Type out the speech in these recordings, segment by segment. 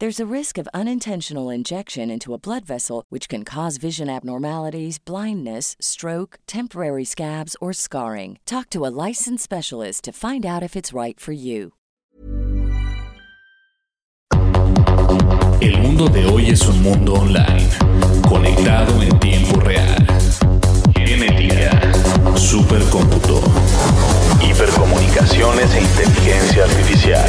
There's a risk of unintentional injection into a blood vessel, which can cause vision abnormalities, blindness, stroke, temporary scabs, or scarring. Talk to a licensed specialist to find out if it's right for you. El mundo de hoy es un mundo online, conectado en tiempo real. Supercómputo, hipercomunicaciones e inteligencia artificial.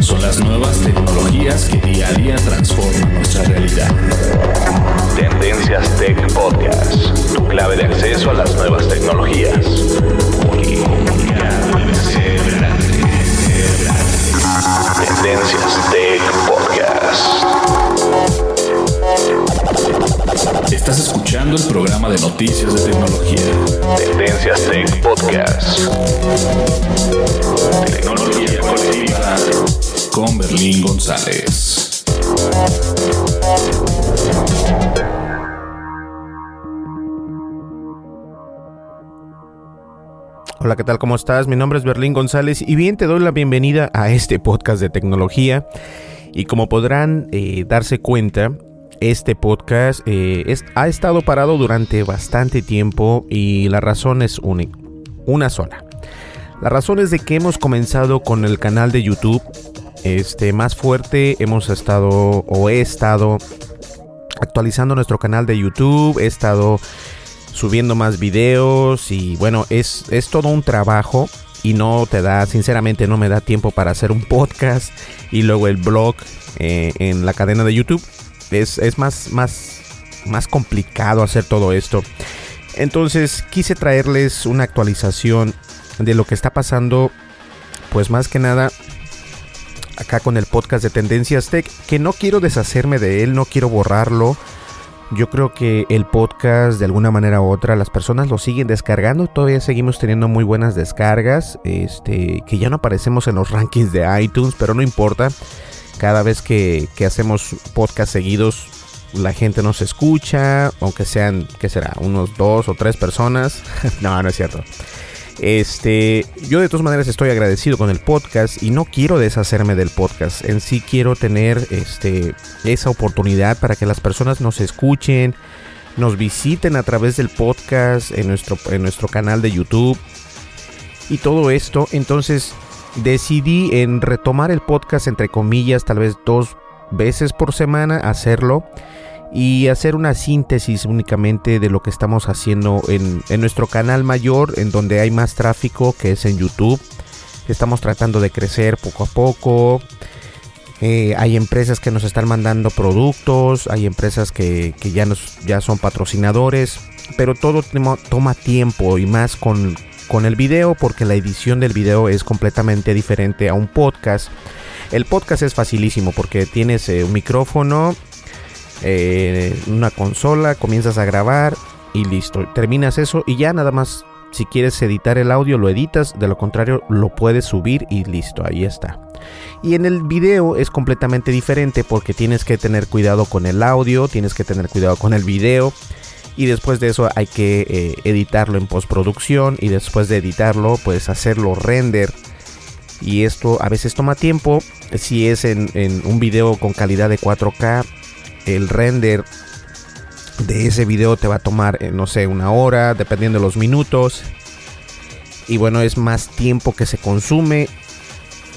Son las nuevas tecnologías que Hola, ¿qué tal? ¿Cómo estás? Mi nombre es Berlín González y bien te doy la bienvenida a este podcast de tecnología. Y como podrán eh, darse cuenta, este podcast eh, es- ha estado parado durante bastante tiempo y la razón es única, una sola. La razón es de que hemos comenzado con el canal de YouTube este, más fuerte. Hemos estado o he estado actualizando nuestro canal de YouTube. He estado subiendo más videos y bueno, es, es todo un trabajo y no te da, sinceramente no me da tiempo para hacer un podcast y luego el blog eh, en la cadena de YouTube. Es, es más, más, más complicado hacer todo esto. Entonces quise traerles una actualización de lo que está pasando, pues más que nada acá con el podcast de Tendencias Tech, que no quiero deshacerme de él, no quiero borrarlo. Yo creo que el podcast de alguna manera u otra las personas lo siguen descargando, todavía seguimos teniendo muy buenas descargas, este que ya no aparecemos en los rankings de iTunes, pero no importa. Cada vez que, que hacemos podcast seguidos, la gente nos escucha, aunque sean, ¿qué será? Unos dos o tres personas. no, no es cierto. Este, yo de todas maneras estoy agradecido con el podcast y no quiero deshacerme del podcast. En sí quiero tener este esa oportunidad para que las personas nos escuchen, nos visiten a través del podcast en nuestro en nuestro canal de YouTube y todo esto. Entonces decidí en retomar el podcast entre comillas, tal vez dos veces por semana hacerlo y hacer una síntesis únicamente de lo que estamos haciendo en, en, nuestro canal mayor, en donde hay más tráfico, que es en YouTube. Estamos tratando de crecer poco a poco. Eh, hay empresas que nos están mandando productos, hay empresas que, que ya, nos, ya son patrocinadores, pero todo toma tiempo y más con, con el video, porque la edición del video es completamente diferente a un podcast. El podcast es facilísimo porque tienes eh, un micrófono, eh, una consola, comienzas a grabar y listo. Terminas eso y ya nada más Si quieres editar el audio, lo editas. De lo contrario, lo puedes subir y listo, ahí está. Y en el video es completamente diferente porque tienes que tener cuidado con el audio, tienes que tener cuidado con el video. Y después de eso hay que eh, editarlo en postproducción. Y después de editarlo, pues hacerlo render. Y esto a veces toma tiempo. Si es en, en un video con calidad de 4K, el render de ese video te va a tomar, eh, no sé, una hora, dependiendo de los minutos. Y bueno, es más tiempo que se consume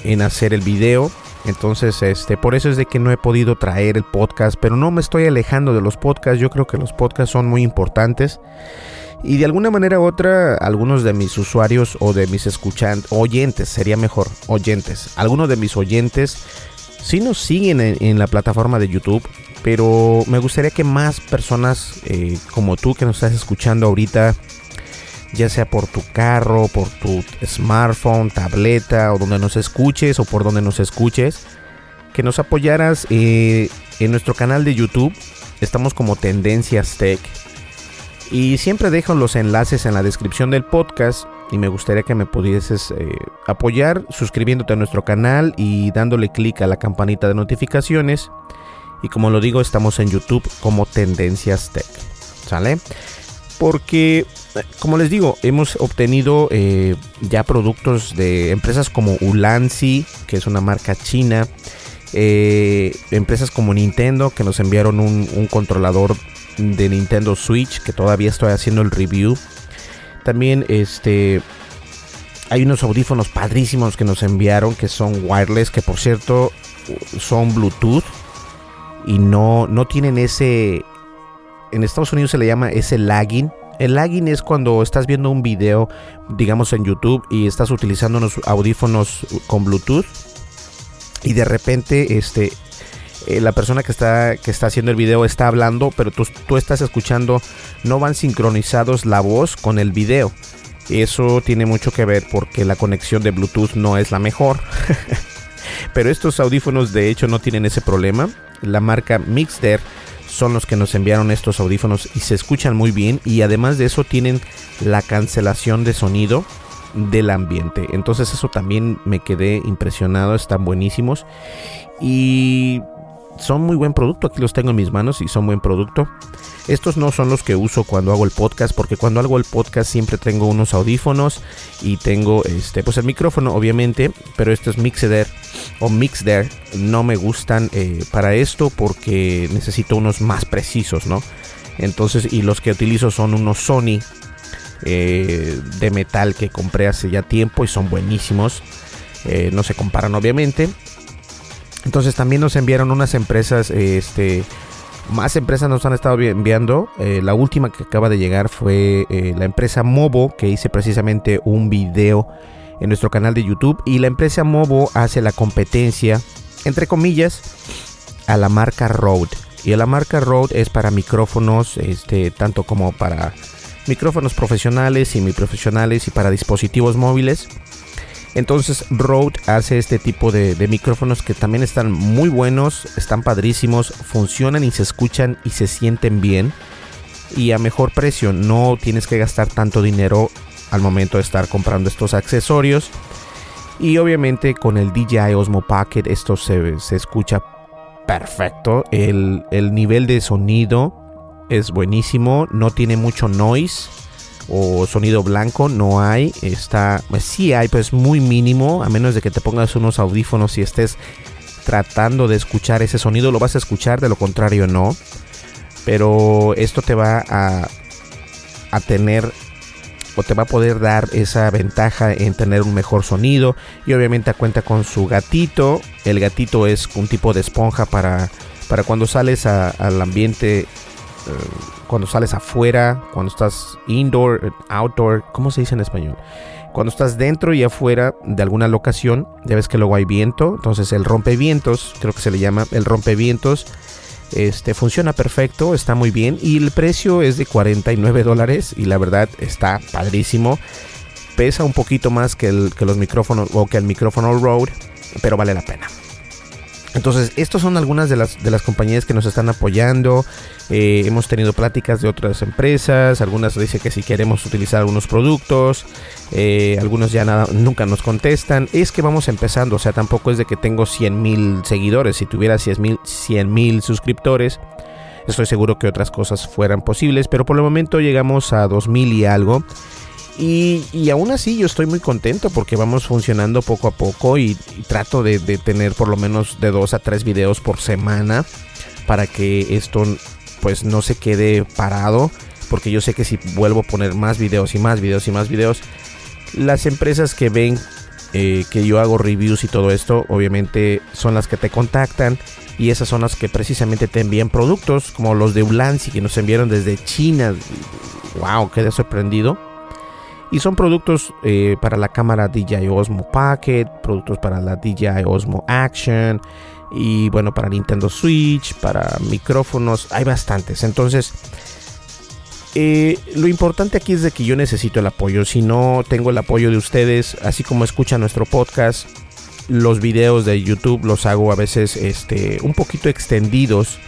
en hacer el video. Entonces, este, por eso es de que no he podido traer el podcast, pero no me estoy alejando de los podcasts. Yo creo que los podcasts son muy importantes. Y de alguna manera u otra, algunos de mis usuarios o de mis escuchantes, oyentes, sería mejor, oyentes, algunos de mis oyentes sí nos siguen en la plataforma de YouTube, pero me gustaría que más personas eh, como tú que nos estás escuchando ahorita, ya sea por tu carro, por tu smartphone, tableta o donde nos escuches o por donde nos escuches, que nos apoyaras eh, en nuestro canal de YouTube. Estamos como Tendencias Tech. Y siempre dejo los enlaces en la descripción del podcast y me gustaría que me pudieses eh, apoyar suscribiéndote a nuestro canal y dándole clic a la campanita de notificaciones y como lo digo, estamos en YouTube como Tendencias Tech. ¿Sale? Porque, como les digo, hemos obtenido eh, ya productos de empresas como Ulanzi, que es una marca china. Eh, empresas como Nintendo, que nos enviaron un, un controlador de Nintendo Switch, que todavía estoy haciendo el review. También este hay unos audífonos padrísimos que nos enviaron que son wireless, que por cierto son Bluetooth y no, no tienen ese... En Estados Unidos se le llama ese lagging. El lagging es cuando estás viendo un video, digamos en YouTube, y estás utilizando unos audífonos con Bluetooth y de repente este eh, la persona que está, que está haciendo el video está hablando, pero tú, tú, estás escuchando, no van sincronizados la voz con el video. Eso tiene mucho que ver porque la conexión de Bluetooth no es la mejor. pero estos audífonos de hecho no tienen ese problema la marca Mixder son los que nos enviaron estos audífonos y se escuchan muy bien y además de eso tienen la cancelación de sonido del ambiente. Entonces eso también me quedé impresionado, están buenísimos y son muy buen producto. Aquí los tengo en mis manos y son buen producto. Estos no son los que uso cuando hago el podcast, porque cuando hago el podcast siempre tengo unos audífonos y tengo este, pues el micrófono, obviamente, pero estos Mixeder o Mixder no me gustan eh, para esto porque necesito unos más precisos, ¿no? Entonces, y los que utilizo son unos Sony eh, de metal que compré hace ya tiempo y son buenísimos. Eh, no se comparan, obviamente. Entonces también nos enviaron unas empresas, este, más empresas nos han estado enviando. Eh, la última que acaba de llegar fue eh, la empresa Mobo, que hice precisamente un video en nuestro canal de YouTube. Y la empresa Mobo hace la competencia, entre comillas, a la marca Rode. Y la marca Rode es para micrófonos, este, tanto como para micrófonos profesionales, y semiprofesionales y para dispositivos móviles. Entonces Rode hace este tipo de, micrófonos que también están muy buenos, están padrísimos, funcionan y se escuchan y se sienten bien. Y a mejor precio, no tienes que gastar tanto dinero al momento de estar comprando estos accesorios. Y obviamente con el DJI Osmo Pocket esto se, escucha perfecto. El, el nivel de sonido es buenísimo, no tiene mucho noise o sonido blanco no hay está pues sí hay pues muy mínimo a menos de que te pongas unos audífonos y estés tratando de escuchar ese sonido lo vas a escuchar de lo contrario no. Pero esto te va a, a tener o te va a poder dar esa ventaja en tener un mejor sonido y obviamente cuenta con su gatito. El gatito es un tipo de esponja para para cuando sales al ambiente eh, cuando sales afuera, cuando estás indoor, outdoor, ¿cómo se dice en español? Cuando estás dentro y afuera de alguna locación, ya ves que luego hay viento, entonces el rompevientos, creo que se le llama el rompevientos, este funciona perfecto, está muy bien y el precio es de 49 dólares y la verdad está padrísimo. Pesa un poquito más que, que los micrófonos o que el micrófono Rode, pero vale la pena. Entonces, estas son algunas de las, de las compañías que nos están apoyando. Eh, hemos tenido pláticas de otras empresas. Algunas dicen que si queremos utilizar algunos productos. Eh, algunos ya nada, nunca nos contestan. Es que vamos empezando. O sea, tampoco es de que tengo 100 mil seguidores. Si tuviera 100 mil suscriptores, estoy seguro que otras cosas fueran posibles. Pero por el momento llegamos a 2000 y algo. Y, aún así yo estoy muy contento porque vamos funcionando poco a poco y, trato de, tener por lo menos de dos a tres videos por semana para que esto pues no se quede parado. Porque yo sé que si vuelvo a poner más videos y más videos y más videos las empresas que ven eh, que yo hago reviews y todo esto obviamente son las que te contactan y esas son las que precisamente te envían productos como los de Ulanzi que nos enviaron desde China. Wow quedé sorprendido y son productos eh, para la cámara DJI Osmo Pocket, productos para la DJI Osmo Action y bueno, para Nintendo Switch, para micrófonos, hay bastantes. Entonces, eh, lo importante aquí es de que yo necesito el apoyo. Si no tengo el apoyo de ustedes, así como escuchan nuestro podcast, los videos de YouTube los hago a veces este, un poquito extendidos.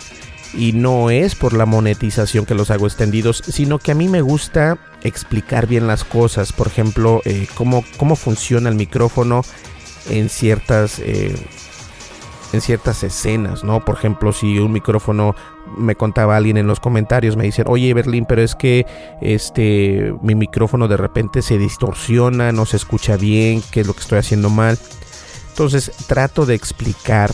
Y no es por la monetización que los hago extendidos, sino que a mí me gusta explicar bien las cosas. Por ejemplo, eh, cómo, cómo, funciona el micrófono en ciertas, eh, en ciertas escenas, ¿no? Por ejemplo, si un micrófono me contaba alguien en los comentarios, me dicen, oye Berlín, pero es que este mi micrófono de repente se distorsiona, no se escucha bien, qué es lo que estoy haciendo mal. Entonces trato de explicar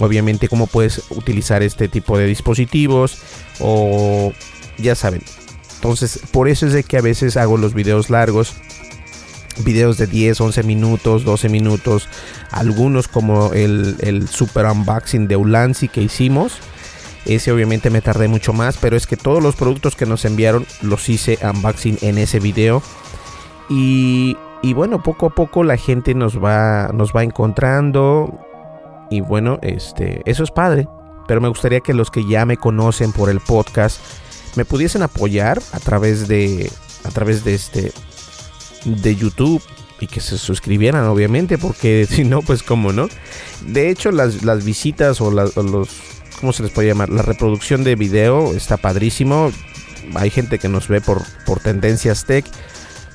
obviamente cómo puedes utilizar este tipo de dispositivos o ya saben, entonces, por eso es de que a veces hago los videos largos. Videos de 10, 11 minutos, 12 minutos. Algunos como el, super unboxing de Ulanzi que hicimos. Ese obviamente me tardé mucho más, pero es que todos los productos que nos enviaron los hice unboxing en ese video. Y, y bueno, poco a poco la gente nos va, nos va encontrando. Y bueno, este, eso es padre. Pero me gustaría que los que ya me conocen por el podcast me pudiesen apoyar a través de a través de este de YouTube y que se suscribieran obviamente porque si no pues como no de hecho las, las visitas o, los cómo se les puede llamar la reproducción de video está padrísimo. Hay gente que nos ve por por tendencias tech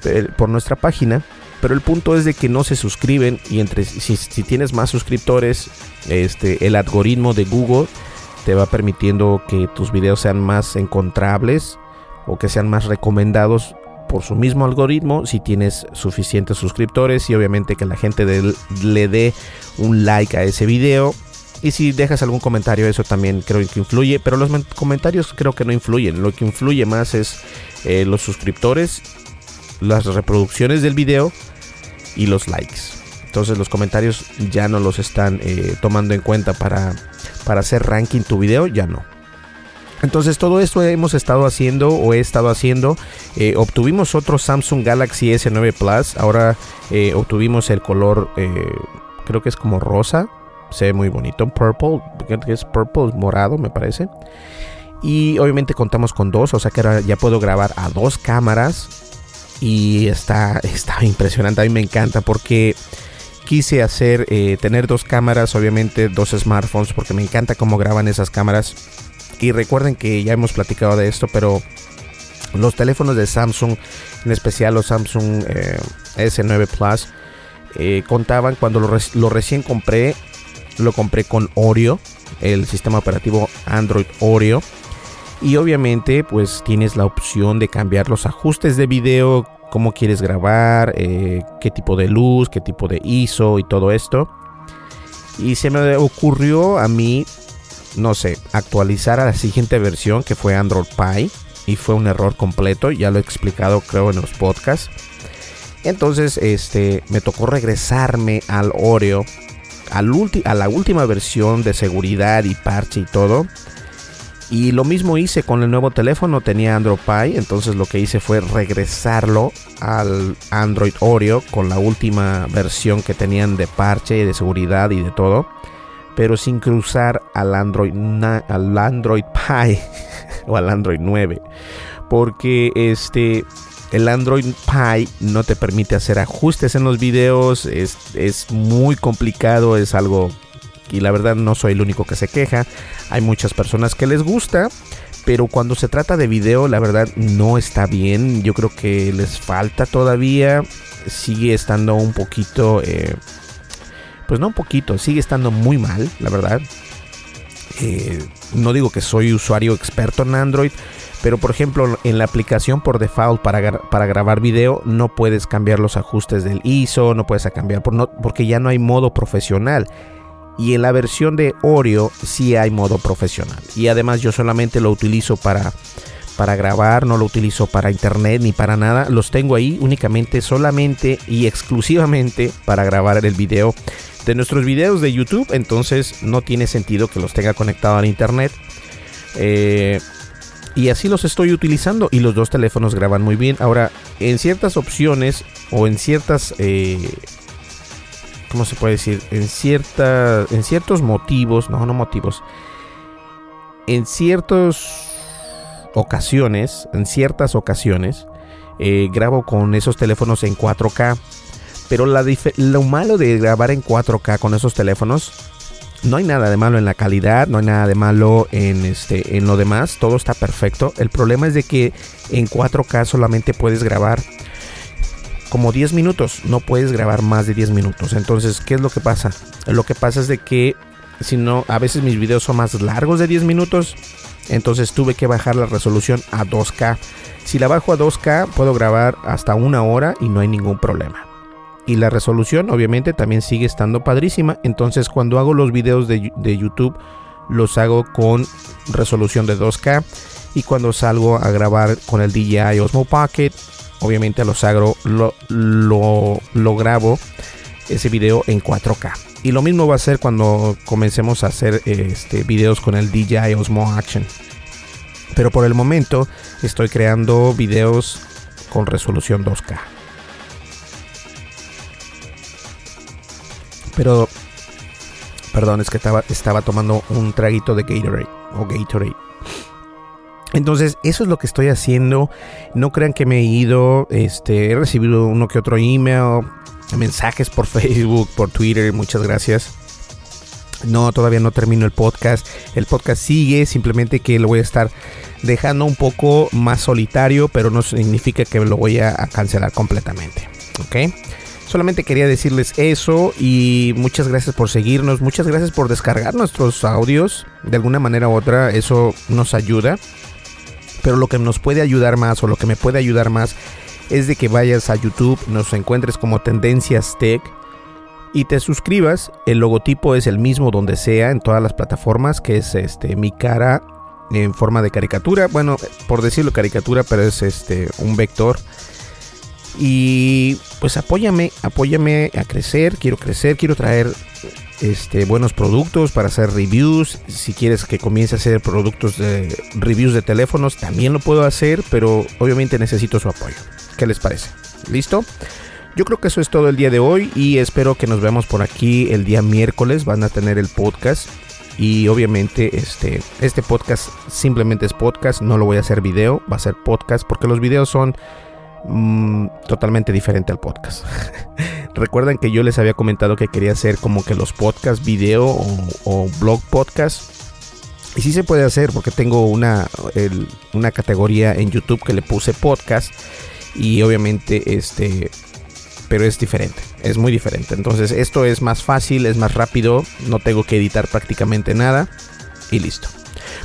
eh, por nuestra página pero el punto es de que no se suscriben y entre si, tienes más suscriptores este el algoritmo de Google te va permitiendo que tus videos sean más encontrables o que sean más recomendados por su mismo algoritmo si tienes suficientes suscriptores y obviamente que la gente le dé un like a ese video. Y si dejas algún comentario eso también creo que influye pero los comentarios creo que no influyen. Lo que influye más es eh, los suscriptores las reproducciones del video y los likes entonces los comentarios ya no los están eh, tomando en cuenta para para hacer ranking tu video, ya no. Entonces todo esto hemos estado haciendo o he estado haciendo. Eh, obtuvimos otro Samsung Galaxy S9 Plus. Ahora eh, obtuvimos el color, creo que es como rosa. Se ve muy bonito. Purple, es purple, morado me parece. Y obviamente contamos con dos, o sea que ahora ya puedo grabar a dos cámaras. Y está, está impresionante, a mí me encanta porque quise hacer, eh, tener dos cámaras, obviamente dos smartphones, porque me encanta cómo graban esas cámaras. Y recuerden que ya hemos platicado de esto, pero los teléfonos de Samsung, en especial los Samsung eh, S9 Plus, eh, contaban cuando lo, recién compré, lo compré con Oreo, el sistema operativo Android Oreo. Y obviamente pues tienes la opción de cambiar los ajustes de video cómo quieres grabar, eh, qué tipo de luz, qué tipo de ISO y todo esto. Y se me ocurrió a mí, no sé, actualizar a la siguiente versión que fue Android Pie. Y fue un error completo, ya lo he explicado creo en los podcasts. Entonces, este, me tocó regresarme al Oreo, al a la última versión de seguridad y parche y todo y lo mismo hice con el nuevo teléfono, tenía Android Pie, entonces lo que hice fue regresarlo al Android Oreo con la última versión que tenían de parche y de seguridad y de todo, pero sin cruzar al Android, al Android Pie o al Android 9, porque este el Android Pie no te permite hacer ajustes en los videos, es, es muy complicado, es algo y la verdad no soy el único que se queja. Hay muchas personas que les gusta, pero cuando se trata de video la verdad no está bien. Yo creo que les falta todavía. Sigue estando un poquito... Eh, pues no un poquito, sigue estando muy mal, la verdad. Eh, no digo que soy usuario experto en Android, pero por ejemplo en la aplicación por default para, para grabar video no puedes cambiar los ajustes del ISO, no puedes cambiar por no, porque ya no hay modo profesional. Y en la versión de Oreo sí hay modo profesional. Y además yo solamente lo utilizo para, para grabar, no lo utilizo para internet ni para nada. Los tengo ahí únicamente, solamente y exclusivamente para grabar el video de nuestros videos de YouTube. Entonces no tiene sentido que los tenga conectado al internet. Eh, y así los estoy utilizando y los dos teléfonos graban muy bien. Ahora, en ciertas opciones o en ciertas... Eh, ¿Cómo se puede decir? En, cierta, en ciertos motivos, no, no motivos. En ciertas ocasiones, en ciertas ocasiones, eh, grabo con esos teléfonos en 4K. Pero lo malo de grabar en 4K con esos teléfonos no hay nada de malo en la calidad, no hay nada de malo en este en lo demás, todo está perfecto. El problema es de que en 4K solamente puedes grabar como 10 minutos, no puedes grabar más de 10 minutos. Entonces, ¿qué es lo que pasa? Lo que pasa es de que si no, a veces mis videos son más largos de 10 minutos, entonces tuve que bajar la resolución a 2K. Si la bajo a 2K, puedo grabar hasta una hora y no hay ningún problema y la resolución obviamente también sigue estando padrísima. Entonces cuando hago los videos de, YouTube los hago con resolución de 2K y cuando salgo a grabar con el DJI Osmo Pocket obviamente los hago, lo, lo, grabo ese video en 4K. Y lo mismo va a ser cuando comencemos a hacer este, videos con el DJI Osmo Action. Pero por el momento estoy creando videos con resolución 2K. Pero, perdón, es que estaba, estaba tomando un traguito de Gatorade o Gatorade. Entonces, eso es lo que estoy haciendo. No crean que me he ido. Este, he recibido uno que otro email, mensajes por Facebook, por Twitter. Muchas gracias. No, todavía no termino el podcast. El podcast sigue, simplemente que lo voy a estar dejando un poco más solitario, pero no significa que lo voy a, a cancelar completamente. ¿Ok? Solamente quería decirles eso y muchas gracias por seguirnos, muchas gracias por descargar nuestros audios. De alguna manera u otra eso nos ayuda. Pero lo que nos puede ayudar más o lo que me puede ayudar más es de que vayas a YouTube, nos encuentres como Tendencias Tech y te suscribas. El logotipo es el mismo donde sea en todas las plataformas, que es este mi cara en forma de caricatura. Bueno, por decirlo caricatura, pero es este un vector y pues apóyame, apóyame a crecer, quiero crecer, quiero traer este, buenos productos para hacer reviews. Si quieres que comience a hacer productos de reviews de teléfonos, también lo puedo hacer, pero obviamente necesito su apoyo. ¿Qué les parece? ¿Listo? Yo creo que eso es todo el día de hoy y espero que nos veamos por aquí el día miércoles. Van a tener el podcast y obviamente este, este podcast simplemente es podcast, no lo voy a hacer video, va a ser podcast porque los videos son Mm, totalmente diferente al podcast. Recuerdan que yo les había comentado que quería hacer como que los podcast video o, blog podcast. Y sí se puede hacer porque tengo una, una categoría en YouTube que le puse podcast. Y obviamente este... Pero es diferente, es muy diferente. Entonces esto es más fácil, es más rápido, no tengo que editar prácticamente nada. Y listo.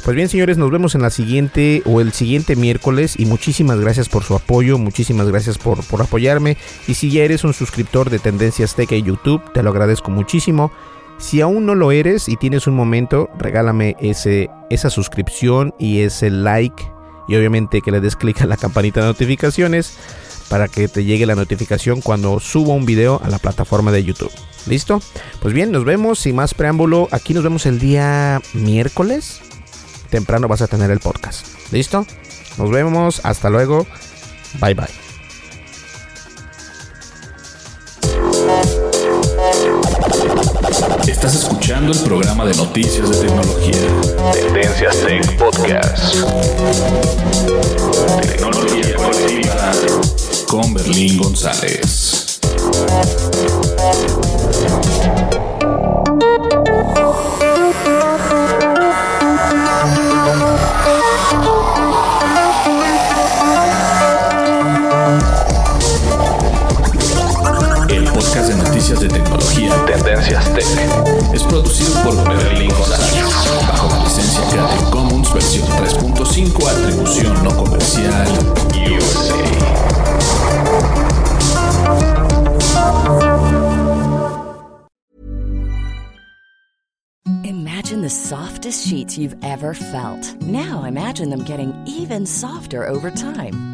Pues bien, señores, nos vemos en la siguiente o el siguiente miércoles y muchísimas gracias por su apoyo, muchísimas gracias por, por apoyarme y si ya eres un suscriptor de Tendencias Tech en YouTube, te lo agradezco muchísimo. Si aún no lo eres y tienes un momento, regálame ese, esa suscripción y ese like y obviamente que le des clic a la campanita de notificaciones para que te llegue la notificación cuando subo un video a la plataforma de YouTube. ¿Listo? Pues bien, nos vemos. Sin más preámbulo, aquí nos vemos el día miércoles temprano vas a tener el podcast. ¿Listo? Nos vemos, hasta luego. Bye bye. Estás escuchando el programa de noticias de tecnología. Tendencias Tech Podcast. Tecnología colectiva con Berlín González. Es producido por Berlín González, bajo la licencia Creative Commons versión 3.5, atribución no comercial, USA. Imagine the softest sheets you've ever felt. Now imagine them getting even softer over time.